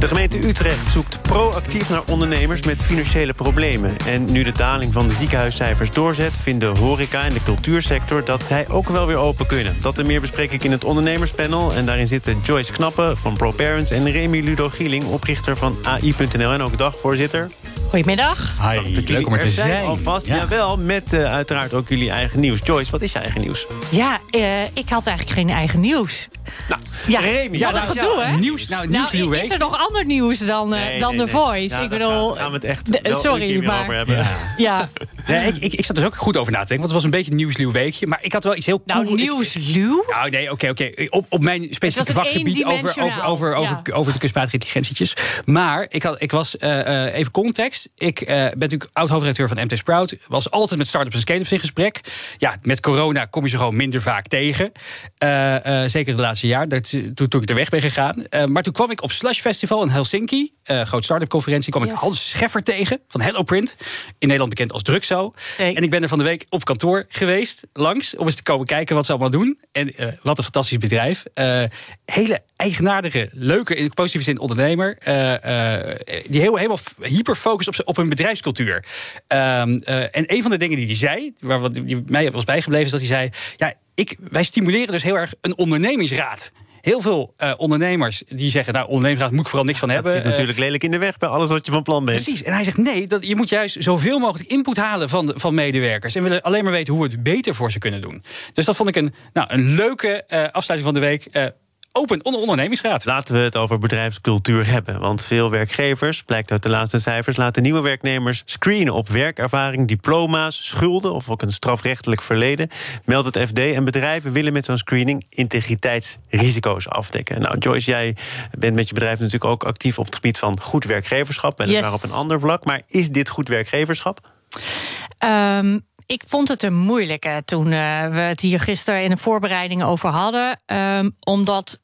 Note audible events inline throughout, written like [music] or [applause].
De gemeente Utrecht zoekt proactief naar ondernemers met financiële problemen. En nu de daling van de ziekenhuiscijfers doorzet... vinden horeca en de cultuursector dat zij ook wel weer open kunnen. Dat en meer bespreek ik in het ondernemerspanel. En daarin zitten Joyce Knappen van ProParents... en Remy Ludo Gieling, oprichter van AI.nl en ook dagvoorzitter. Goedemiddag. Hi, leuk om er te zijn. Alvast, ja. jawel, met uh, uiteraard ook jullie eigen nieuws. Joyce, wat is je eigen nieuws? Ja, uh, ik had eigenlijk geen eigen nieuws. Nou, ja, Remy. Ja, dat gedoe, hè? Nieuws, nou, nieuws, nou, week. Is er nog ander nieuws dan, uh, nee, dan nee, The nee. Voice? Ja, ik bedoel... gaan, gaan we het echt de, wel sorry, een keer maar... over hebben. Ja. ja. Nee, ik, ik, ik zat dus ook goed over na te denken, want het was een beetje een nieuwsluw weekje. Maar ik had wel iets heel Nou, cool. nieuwsluw? Nou, nee, oké, oké. Op, op mijn specifieke vakgebied over, over, over, over, Ja. over de kunstmatige intelligentietjes. Maar ik, had, ik was, eh, eh, even context. Ik eh, ben natuurlijk oud-hoofdredacteur van MT Sprout. Was altijd met startups en scale-ups in gesprek. Ja, met corona kom je ze gewoon minder vaak tegen. Zeker het laatste jaar, dat, toen, toen ik er weg ben gegaan. Maar toen kwam ik op Slush Festival in Helsinki. groot start-up conferentie. kwam ik. Hans Scheffer tegen van HelloPrint. In Nederland bekend als En ik ben er van de week op kantoor geweest, langs, om eens te komen kijken wat ze allemaal doen. En eh, wat een fantastisch bedrijf. Eh, hele eigenaardige, leuke, in positieve zin ondernemer. eh, die heel, helemaal f- hyper focust op, op hun bedrijfscultuur. Ehm, eh, en een van de dingen die hij zei, waar wat die mij was bijgebleven, is dat hij zei: ja, ik, wij stimuleren dus heel erg een ondernemingsraad. Heel veel eh, ondernemers die zeggen, nou, ondernemingsraad moet ik vooral niks van Dat hebben. zit Eh, natuurlijk lelijk in de weg bij alles wat je van plan bent. Precies. En hij zegt nee, dat, je moet juist zoveel mogelijk input halen van, de- van medewerkers. En willen alleen maar weten hoe we het beter voor ze kunnen doen. Dus dat vond ik een, nou, een leuke eh, afsluiting van de week. Open onder ondernemingsraad. Laten we het over bedrijfscultuur hebben. Want veel werkgevers, blijkt uit de laatste cijfers, laten nieuwe werknemers screenen op werkervaring, diploma's, schulden of ook een strafrechtelijk verleden. Meldt het FD. En bedrijven willen met zo'n screening integriteitsrisico's afdekken. Nou, Joyce, jij bent met je bedrijf natuurlijk ook actief op het gebied van goed werkgeverschap. Weliswaar Yes. op een ander vlak. Maar is dit goed werkgeverschap? Ehm, ik vond het een moeilijke toen eh, we het hier gisteren in de voorbereidingen over hadden. Ehm, omdat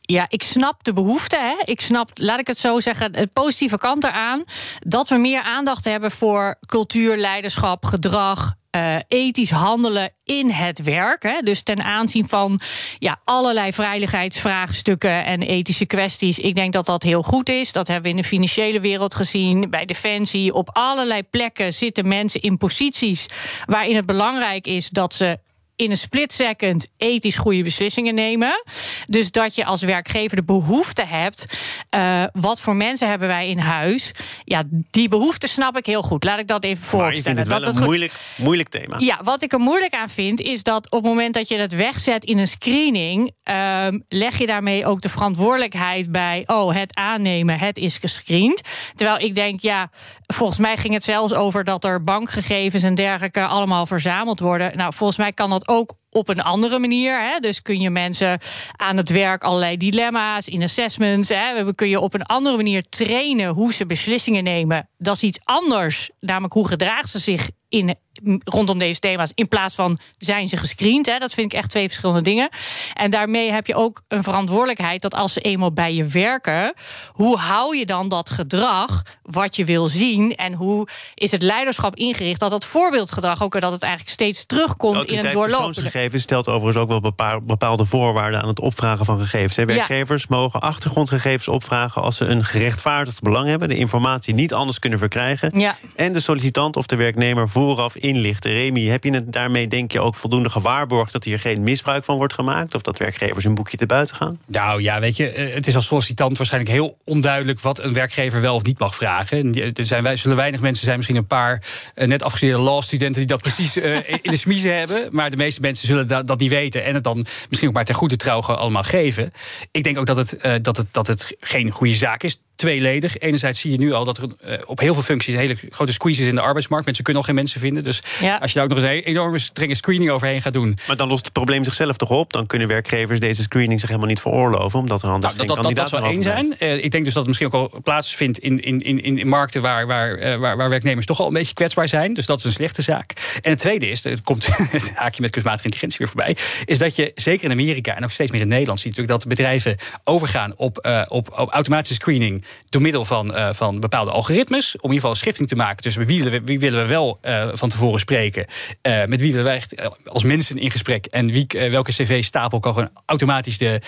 Ja, ik snap de behoefte. Hè? Ik snap, laat ik het zo zeggen, de positieve kant eraan. Dat we meer aandacht hebben voor cultuur, leiderschap, gedrag. eh, ethisch handelen in het werk. Hè? Dus ten aanzien van ja, allerlei veiligheidsvraagstukken en ethische kwesties. Ik denk dat dat heel goed is. Dat hebben we in de financiële wereld gezien, bij Defensie. Op allerlei plekken zitten mensen in posities waarin het belangrijk is dat ze in een split second ethisch goede beslissingen nemen. Dus dat je als werkgever de behoefte hebt. eh, wat voor mensen hebben wij in huis? Ja, die behoefte snap ik heel goed. Laat ik dat even voorstellen. dat een het goed- moeilijk, moeilijk thema. ja, wat ik er moeilijk aan vind, is dat op het moment dat je het wegzet in een screening, ehm, leg je daarmee ook de verantwoordelijkheid bij, oh, het aannemen, het is gescreend. Terwijl ik denk, ja, volgens mij ging het zelfs over dat er bankgegevens en dergelijke allemaal verzameld worden. Nou, volgens mij kan dat ook op een andere manier. Hè? Dus kun je mensen aan het werk allerlei dilemma's in assessments. Hè? We kun je op een andere manier trainen hoe ze beslissingen nemen. Dat is iets anders. Namelijk hoe gedragen ze zich in, rondom deze thema's. In plaats van zijn ze gescreend. Hè? Dat vind ik echt twee verschillende dingen. En daarmee heb je ook een verantwoordelijkheid dat als ze eenmaal bij je werken, hoe hou je dan dat gedrag wat je wil zien? En hoe is het leiderschap ingericht dat dat voorbeeldgedrag ook dat het eigenlijk steeds terugkomt in het doorlopende. persoonsgegevens stelt overigens ook wel bepaal- bepaalde voorwaarden aan het opvragen van gegevens. hè. Ja. Werkgevers mogen achtergrondgegevens opvragen als ze een gerechtvaardigd belang hebben, de informatie niet anders kunnen verkrijgen. Ja. En de sollicitant of de werknemer vooraf inlichten. Remy, heb je het daarmee denk je ook voldoende gewaarborgd dat hier geen misbruik van wordt gemaakt? Of dat werkgevers een boekje te buiten gaan? Nou ja, weet je, eh, het is als sollicitant waarschijnlijk heel onduidelijk wat een werkgever wel of niet mag vragen. En die- Er zijn, wij- zullen weinig mensen zijn, misschien een paar eh, net afgestudeerde law-studenten die dat precies eh, [laughs] in de smiezen hebben. Maar de meeste mensen zullen dat, dat niet weten en het dan misschien ook maar ter goede trouw allemaal geven. Ik denk ook dat het, eh, dat het, dat het geen goede zaak is. Tweeledig. Enerzijds zie je nu al dat er uh, op heel veel functies een hele grote squeeze is in de arbeidsmarkt. Mensen kunnen al geen mensen vinden. Dus ja. als je daar ook nog eens een enorme strenge screening overheen gaat doen. Maar dan lost het probleem zichzelf toch op? Dan kunnen werkgevers deze screening zich helemaal niet veroorloven, omdat er anders nou, dat, dat, dat, zou één zijn. Uh, ik denk dus dat het misschien ook al plaatsvindt in, in, in, in markten waar, waar, uh, waar, waar werknemers toch al een beetje kwetsbaar zijn. Dus dat is een slechte zaak. En het tweede is, er komt het [laughs] haakje met kunstmatige intelligentie weer voorbij, is dat je zeker in Amerika en ook steeds meer in Nederland ziet natuurlijk dat bedrijven overgaan op, uh, op, op automatische screening door middel van, uh, van bepaalde algoritmes. Om in ieder geval een schifting te maken tussen wie willen we, wie willen we wel uh, van tevoren spreken, met wie willen wij als mensen in gesprek en wie, welke cv-stapel kan gewoon automatisch de,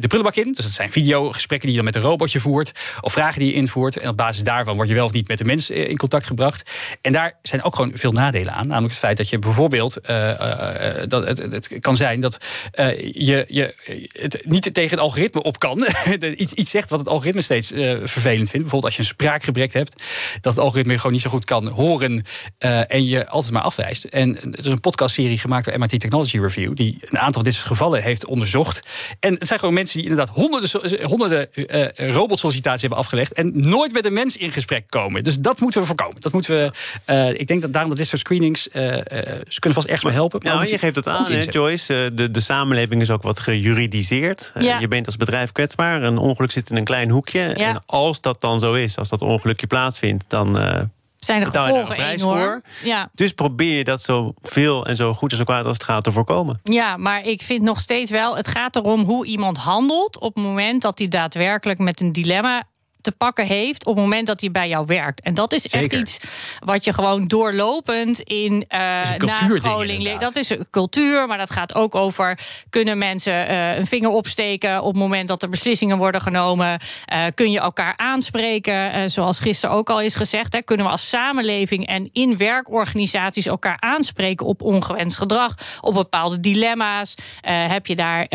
de prullenbak in. Dus dat zijn videogesprekken die je dan met een robotje voert of vragen die je invoert. En op basis daarvan word je wel of niet met de mens in contact gebracht. En daar zijn ook gewoon veel nadelen aan. Namelijk het feit dat je bijvoorbeeld dat het, het, kan zijn dat je, je het niet tegen het algoritme op kan. [laughs] iets, iets zegt wat het algoritme steeds uh, vervelend vindt. Bijvoorbeeld als je een spraakgebrek hebt, dat het algoritme gewoon niet zo goed kan horen uh, en je altijd maar afwijst. En er is een podcastserie gemaakt door MIT Technology Review, die een aantal van dit soort gevallen heeft onderzocht. En het zijn gewoon mensen die inderdaad honderden, honderden uh, robotsollicitaties hebben afgelegd en nooit met een mens in gesprek komen. Dus dat moeten we voorkomen. Dat moeten we. ik denk dat daarom dat dit soort screenings. ze kunnen vast ergens wel helpen. Nou, je geeft het aan, hè, Joyce. de, de samenleving is ook wat gejuridiseerd. Ja. Je bent als bedrijf kwetsbaar. Een ongeluk zit in een klein hoekje. En als dat dan zo is, als dat ongelukje plaatsvindt, dan. Uh, zijn de gevolgen prijs voor. Ja. Dus probeer je dat zo veel en zo goed en zo kwaad als het gaat te voorkomen. Ja, maar ik vind nog steeds wel, het gaat erom hoe iemand handelt op het moment dat hij daadwerkelijk met een dilemma te pakken heeft op het moment dat hij bij jou werkt. En dat is echt iets wat je gewoon doorlopend in uh, nascholing. Dat is een cultuur, maar dat gaat ook over: kunnen mensen uh, een vinger opsteken op het moment dat er beslissingen worden genomen? Uh, kun je elkaar aanspreken? zoals gisteren ook al is gezegd, hè, kunnen we als samenleving en in werkorganisaties elkaar aanspreken op ongewenst gedrag, op bepaalde dilemma's? heb je daar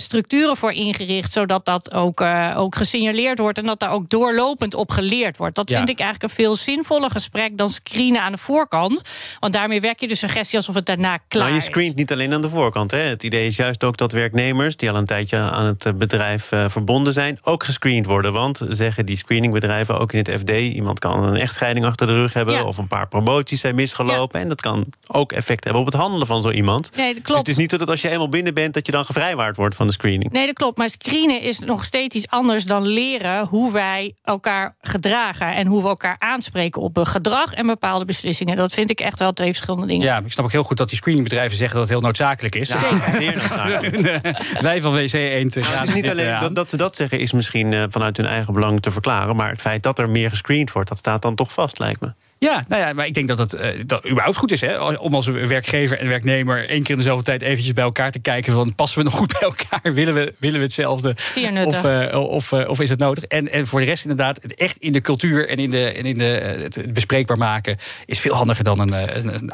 structuren voor ingericht, zodat dat ook, ook gesignaleerd wordt en dat daar ook doorlopend op geleerd wordt. Dat vind ik eigenlijk een veel zinvoller gesprek dan screenen aan de voorkant. Want daarmee werk je de suggestie alsof het daarna klaar is. Maar je screent niet alleen aan de voorkant. Hè? Het idee is juist ook dat werknemers die al een tijdje aan het eh, bedrijf uh, verbonden zijn, ook gescreend worden. Want zeggen die screeningbedrijven ook in het FD: iemand kan een echtscheiding achter de rug hebben of een paar promoties zijn misgelopen. En dat kan ook effect hebben op het handelen van zo iemand. Nee, dat klopt. Dus het is niet zo dat als je eenmaal binnen bent, dat je dan gevrijwaard wordt van de screening. Nee, dat klopt. Maar screenen is nog steeds iets anders dan leren hoe wij elkaar gedragen en hoe we elkaar aanspreken op een gedrag en bepaalde beslissingen. Dat vind ik echt wel twee verschillende dingen. Ja, ik snap ook heel goed dat die screeningbedrijven zeggen dat het heel noodzakelijk is. Zeker. Zeer noodzakelijk. [laughs] Wij van WC 1 te nou, Het is niet alleen dat, dat, ze dat zeggen, is misschien uh, vanuit hun eigen belang te verklaren. Maar het feit dat er meer gescreend wordt, dat staat dan toch vast, lijkt me. Ja, nou ja, maar ik denk dat het uh, dat überhaupt goed is hè, om als werkgever en werknemer één keer in dezelfde tijd eventjes bij elkaar te kijken van passen we nog goed bij elkaar, [laughs] willen we, willen we hetzelfde of, uh, of, uh, of is het nodig? En, en voor de rest inderdaad, het echt in de cultuur en in, de, en in de, het bespreekbaar maken is veel handiger dan een, een, een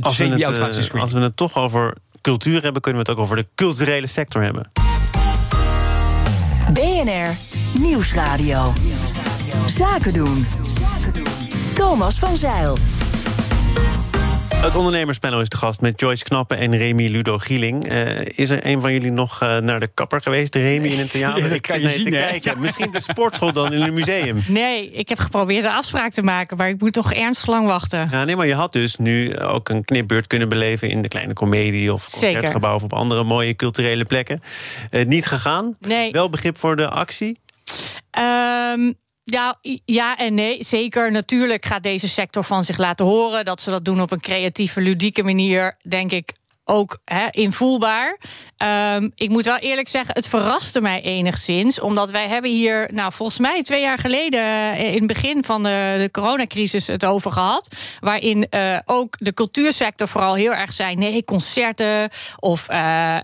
als, we het, als we het toch over cultuur hebben, kunnen we het ook over de culturele sector hebben. BNR Nieuwsradio. Zaken doen. Thomas van Zeil. Het ondernemerspanel is de gast met Joyce Knappen en Remy Ludo Gieling. Uh, is er een van jullie nog uh, naar de kapper geweest, Remy, in een theater? [laughs] Ja, ik kan je zien, te kijken. Misschien de sportschool dan in een museum. [laughs] Nee, ik heb geprobeerd een afspraak te maken, maar ik moet toch ernstig lang wachten. Ja, nee, maar je had dus nu ook een knipbeurt kunnen beleven in de kleine komedie of concertgebouw of op andere mooie culturele plekken. Uh, niet gegaan? Nee. Wel begrip voor de actie? Um, ja, ja en nee. Zeker. Natuurlijk gaat deze sector van zich laten horen. Dat ze dat doen op een creatieve, ludieke manier, denk ik ook invoelbaar. Um, ik moet wel eerlijk zeggen, het verraste mij enigszins. Omdat wij hebben hier, nou, volgens mij twee jaar geleden... Eh, in het begin van de, de coronacrisis het over gehad. Waarin uh, ook de cultuursector vooral heel erg zei... nee, concerten of uh,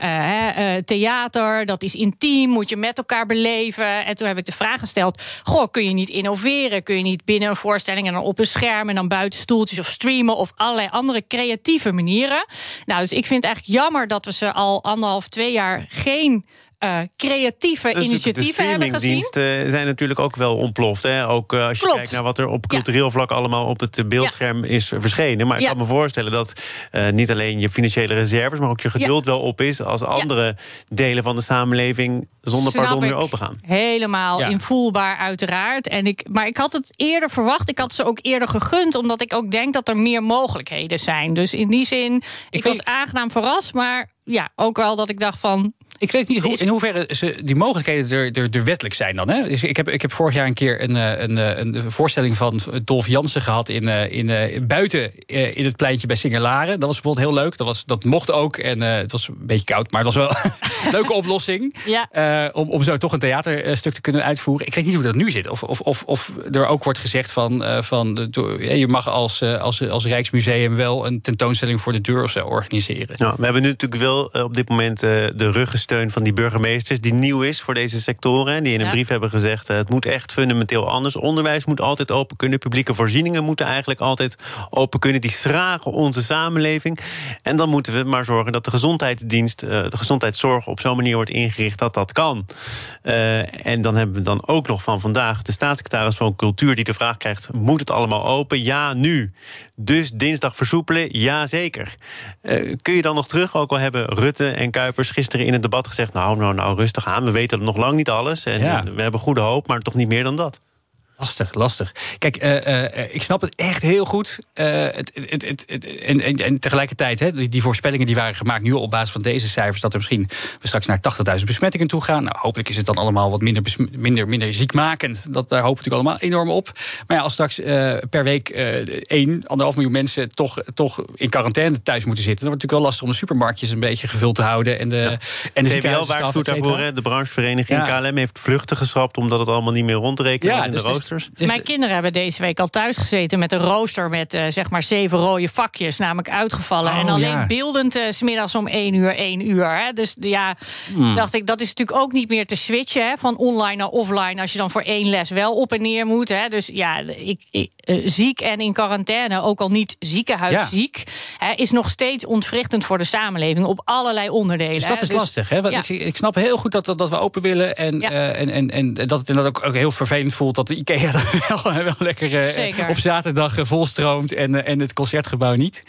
theater, dat is intiem, moet je met elkaar beleven. En toen heb ik de vraag gesteld... goh, kun je niet innoveren? Kun je niet binnen een voorstelling en dan op een scherm... en dan buiten stoeltjes of streamen of allerlei andere creatieve manieren? Nou, dus ik vind vind het eigenlijk jammer dat we ze al anderhalf, twee jaar geen uh, creatieve dus initiatieven hebben gezien. streamingdiensten zijn natuurlijk ook wel ontploft. Hè? Ook uh, als je Klopt. kijkt naar wat er op cultureel vlak allemaal op het beeldscherm is verschenen. Maar ik kan me voorstellen dat uh, niet alleen je financiële reserves, maar ook je geduld wel op is als andere delen van de samenleving zonder Snap pardon weer ik. open gaan. Helemaal invoelbaar, uiteraard. En ik, maar ik had het eerder verwacht. Ik had ze ook eerder gegund, omdat ik ook denk dat er meer mogelijkheden zijn. Dus in die zin, ik, weet- was aangenaam verrast. Maar ja, ook wel dat ik dacht van. Ik weet niet hoe, in hoeverre ze, die mogelijkheden er, er, er wettelijk zijn dan. Hè? Dus ik, heb, ik heb vorig jaar een keer een, eh, een, eh, een voorstelling van Dolf Jansen gehad... in, eh, in, eh, buiten eh, in het pleintje bij Singerlaren. Dat was bijvoorbeeld heel leuk. Dat, was, dat mocht ook. En eh, het was een beetje koud, maar het was wel [laughs] een leuke oplossing. Ja. Eh, om, om zo toch een theaterstuk te kunnen uitvoeren. Ik weet niet hoe dat nu zit. Of, of, of, of er ook wordt gezegd van... eh, van de, je mag als, als, als Rijksmuseum wel een tentoonstelling voor de deur of zo organiseren. Nou, we hebben nu natuurlijk wel op dit moment eh, de ruggensteun van die burgemeesters, die nieuw is voor deze sectoren. en Die in een Ja. brief hebben gezegd: eh, het moet echt fundamenteel anders. Onderwijs moet altijd open kunnen. Publieke voorzieningen moeten eigenlijk altijd open kunnen. Die schragen onze samenleving. En dan moeten we maar zorgen dat de gezondheidsdienst, eh, de gezondheidszorg op zo'n manier wordt ingericht dat dat kan. Eh, en dan hebben we dan ook nog van vandaag de staatssecretaris van Cultuur die de vraag krijgt: moet het allemaal open? Ja, nu. Dus dinsdag versoepelen? Ja, zeker. Kun je dan nog terug? Ook al hebben Rutte en Kuipers gisteren in het debat gezegd: nou, nou, nou, rustig aan. We weten nog lang niet alles. En Ja. we hebben goede hoop, maar toch niet meer dan dat. Lastig, lastig. Kijk, eh, eh, ik snap het echt heel goed. Eh, het, het, het, en, en, en tegelijkertijd, hè, die, die voorspellingen die waren gemaakt nu op basis van deze cijfers, dat er misschien we straks naar 80.000 besmettingen toe gaan. Nou, hopelijk is het dan allemaal wat minder, minder, minder ziekmakend. Dat, daar hopen we natuurlijk allemaal enorm op. Maar ja, als straks eh, per week eh 1, anderhalf miljoen mensen toch, toch in quarantaine thuis moeten zitten, dan wordt het natuurlijk wel lastig om de supermarktjes een beetje gevuld te houden. En de, en de CBL waarschuwt daarvoor. De branchevereniging Ja. KLM heeft vluchten geschrapt omdat het allemaal niet meer rond te rekenen was in dus de is- roosters. het is- Mijn kinderen hebben deze week al thuis gezeten met een rooster met eh, zeg maar zeven rode vakjes, namelijk uitgevallen. Oh, en alleen ja. beeldend eh, smiddags om één uur, één uur. Hè. Dus ja, Hmm. dacht ik, dat is natuurlijk ook niet meer te switchen hè, van online naar offline als je dan voor één les wel op en neer moet. Hè. Dus ja, ik, ik, eh, ziek en in quarantaine, ook al niet ziekenhuisziek, hè, is nog steeds ontwrichtend voor de samenleving op allerlei onderdelen. Dus dat hè. is lastig. Hè? Want ja. ik, ik snap heel goed dat, dat, dat we open willen. En, Ja. eh, en, en, en dat het inderdaad ook, ook heel vervelend voelt dat de [laughs] Dan wel, wel lekker eh, op zaterdag eh, volstroomt en, eh, en het concertgebouw niet.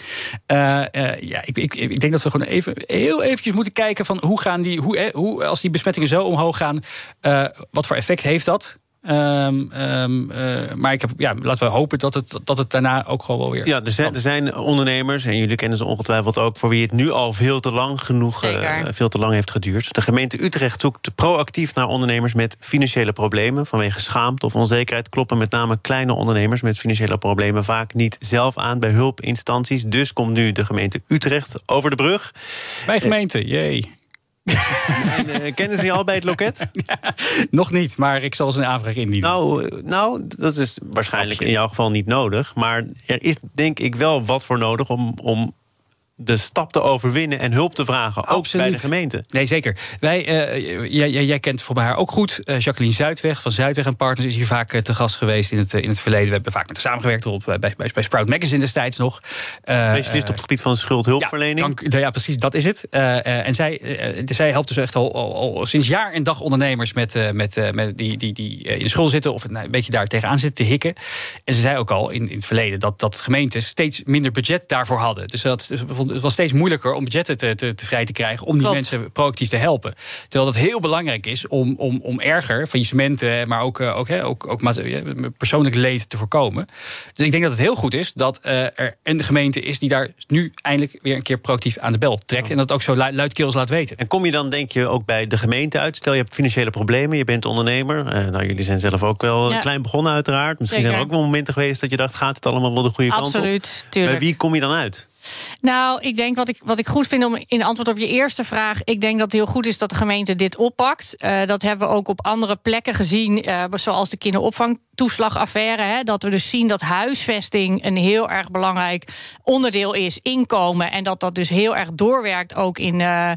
Ja, ik, ik, ik denk dat we gewoon even, heel eventjes moeten kijken van hoe gaan die, hoe, hoe als die besmettingen zo omhoog gaan, wat voor effect heeft dat? Ehm, ehm, eh, maar ik heb, ja, laten we hopen dat het, dat het daarna ook gewoon wel weer. Ja, er zijn, er zijn ondernemers, en jullie kennen ze ongetwijfeld ook, voor wie het nu al veel te lang genoeg eh, veel te lang heeft geduurd. De gemeente Utrecht zoekt proactief naar ondernemers met financiële problemen. Vanwege schaamte of onzekerheid kloppen met name kleine ondernemers met financiële problemen vaak niet zelf aan bij hulpinstanties. Dus komt nu de gemeente Utrecht over de brug. Mijn gemeente, jee. En, eh, kennen ze je al bij het loket? [laughs] Nog niet, maar ik zal ze een aanvraag indienen. Nou, eh, nou, dat is waarschijnlijk in jouw geval niet nodig. Maar er is denk ik wel wat voor nodig om, om de stap te overwinnen en hulp te vragen. Ook Absoluut. bij de gemeente. Nee, zeker. Wij, eh, jij, jij, kent voor mij haar ook goed. Eh, Jacqueline Zuidweg van Zuidweg en Partners is hier vaak eh, te gast geweest in het, in het verleden. We hebben vaak met haar samengewerkt erop, bij, bij, bij Sprout Magazine destijds nog. Specialist op het gebied van schuldhulpverlening. ja, dank- ja, precies, dat is het. En zij, zij helpt dus echt al, al, al sinds jaar en dag ondernemers met, met, met die, die, die in de school zitten of nou, een beetje daar tegenaan zitten te hikken. En ze zei ook al in, in het verleden dat, dat gemeenten steeds minder budget daarvoor hadden. Dus dat, het was steeds moeilijker om budgetten te, te, te vrij te krijgen om die Klopt. mensen proactief te helpen. Terwijl dat heel belangrijk is om, om, om erger, faillissementen, maar ook, eh, ook, hè, ook, ook persoonlijk leed te voorkomen. Dus ik denk dat het heel goed is dat eh, er een gemeente is die daar nu eindelijk weer een keer proactief aan de bel trekt. En dat ook zo lu- luidkeels laat weten. En kom je dan, denk je, ook bij de gemeente uit? Stel, je hebt financiële problemen, je bent ondernemer. Eh, nou, jullie zijn zelf ook wel Ja. klein begonnen, uiteraard. Misschien Zeker. zijn er ook wel momenten geweest dat je dacht: gaat het allemaal wel de goede kant op? Absoluut, tuurlijk. Bij wie kom je dan uit? Nou, ik denk wat ik, wat ik goed vind om in antwoord op je eerste vraag. Ik denk dat het heel goed is dat de gemeente dit oppakt. Eh, dat hebben we ook op andere plekken gezien, eh, zoals de kinderopvangtoeslagaffaire. Hè, dat we dus zien dat huisvesting een heel erg belangrijk onderdeel is, inkomen. En dat dat dus heel erg doorwerkt ook in eh,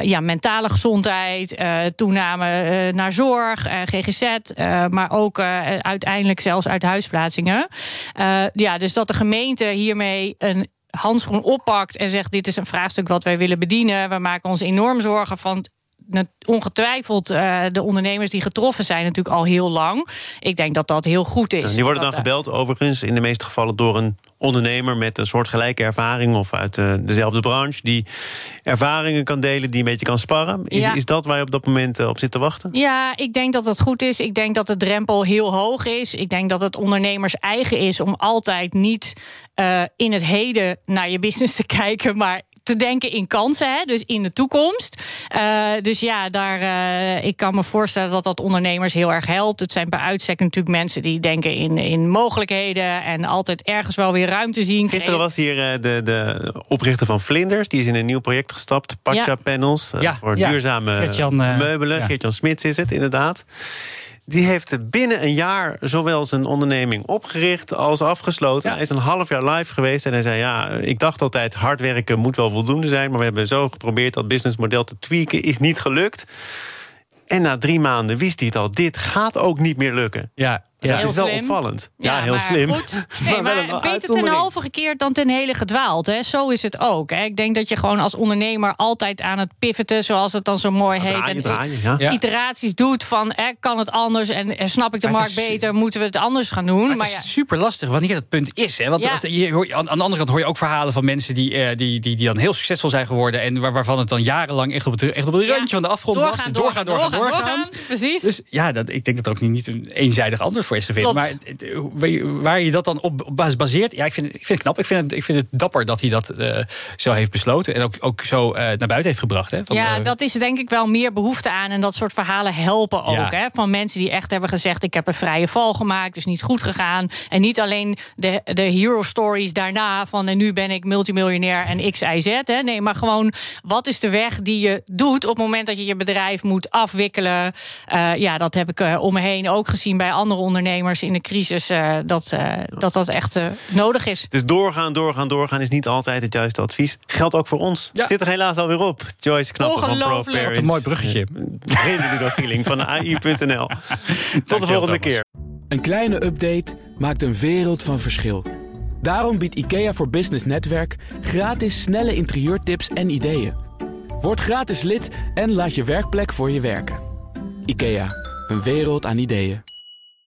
ja, mentale gezondheid, toename naar zorg, GGZ, maar ook uiteindelijk zelfs uit huisplaatsingen. Ja, dus dat de gemeente hiermee een handschoen oppakt en zegt: Dit is een vraagstuk wat wij willen bedienen. We maken ons enorm zorgen van ongetwijfeld uh, de ondernemers die getroffen zijn, natuurlijk al heel lang. Ik denk dat dat heel goed is. En die worden dan gebeld, overigens, in de meeste gevallen door een ondernemer met een soortgelijke ervaring of uit dezelfde branche, die ervaringen kan delen, die een beetje kan sparren. Is, is dat waar je op dat moment op zit te wachten? Ja, ik denk dat dat goed is. Ik denk dat de drempel heel hoog is. Ik denk dat het ondernemers eigen is om altijd niet uh, in het heden naar je business te [laughs] kijken, maar te denken in kansen, hè, dus in de toekomst. Uh, dus ja, daar, uh, ik kan me voorstellen dat dat ondernemers heel erg helpt. Het zijn bij uitstek natuurlijk mensen die denken in, in mogelijkheden en altijd ergens wel weer ruimte zien. Gisteren was hier uh, de, de oprichter van Vlinders, die is in een nieuw project gestapt, Pacha ja. Panels, ja, voor ja. duurzame Geert-Jan, meubelen. Geert-Jan Smits is het inderdaad. Die heeft binnen een jaar zowel zijn onderneming opgericht als afgesloten. Hij is een half jaar live geweest en hij zei: Ja, ik dacht altijd hard werken moet wel voldoende zijn. Maar we hebben zo geprobeerd dat businessmodel te tweaken, is niet gelukt. En na drie maanden wist hij het al: dit gaat ook niet meer lukken. Ja, ja, het is wel opvallend. Ja, heel slim. Goed. [laughs] Nee, maar, maar beter ten halve gekeerd dan ten hele gedwaald. Hè. Zo is het ook. Hè. Ik denk dat je gewoon als ondernemer altijd aan het pivoten, zoals het dan zo mooi heet. Draaien, en draaien, ja. iteraties doet van hè, kan het anders en, snap ik de markt beter, moeten we het anders gaan doen. Maar, het is super lastig wanneer dat punt is. Hè. Want je, aan de andere kant hoor je ook verhalen van mensen die, uh, die, die, die dan heel succesvol zijn geworden. En waar, waarvan het dan jarenlang echt op het, echt op het randje van de afgrond doorgaan, was. Doorgaan, doorgaan, doorgaan. doorgaan, doorgaan. Precies. Dus ja, dat, ik denk dat er ook niet, niet een eenzijdig antwoord voor is te vinden. Maar waar je dat dan op baseert, ja, ik vind, ik vind het knap. Ik vind het, ik vind het dapper dat hij dat uh, zo heeft besloten. En ook, ook zo uh, naar buiten heeft gebracht. Hè, van, ja, dat is denk ik wel meer behoefte aan. En dat soort verhalen helpen ook. Ja. Hè, van mensen die echt hebben gezegd: ik heb een vrije val gemaakt, is niet goed gegaan. En niet alleen de, de hero stories daarna van en nu ben ik multimiljonair en X, Y, Z. Hè. Nee, maar gewoon wat is de weg die je doet op het moment dat je je bedrijf moet afwikkelen. Uh, ja, dat heb ik om me heen ook gezien bij andere ondernemers in de crisis uh, dat, uh, dat dat echt uh, nodig is. Dus doorgaan, doorgaan, doorgaan is niet altijd het juiste advies. Geldt ook voor ons. Ja. Zit er helaas alweer op. Joyce Knappen van ProParents. een mooi bruggetje. Geen Gieling van AI.nl. [laughs] Tot de volgende keer. Een kleine update maakt een wereld van verschil. Daarom biedt IKEA voor Business Netwerk gratis snelle interieurtips en ideeën. Word gratis lid en laat je werkplek voor je werken. IKEA, een wereld aan ideeën.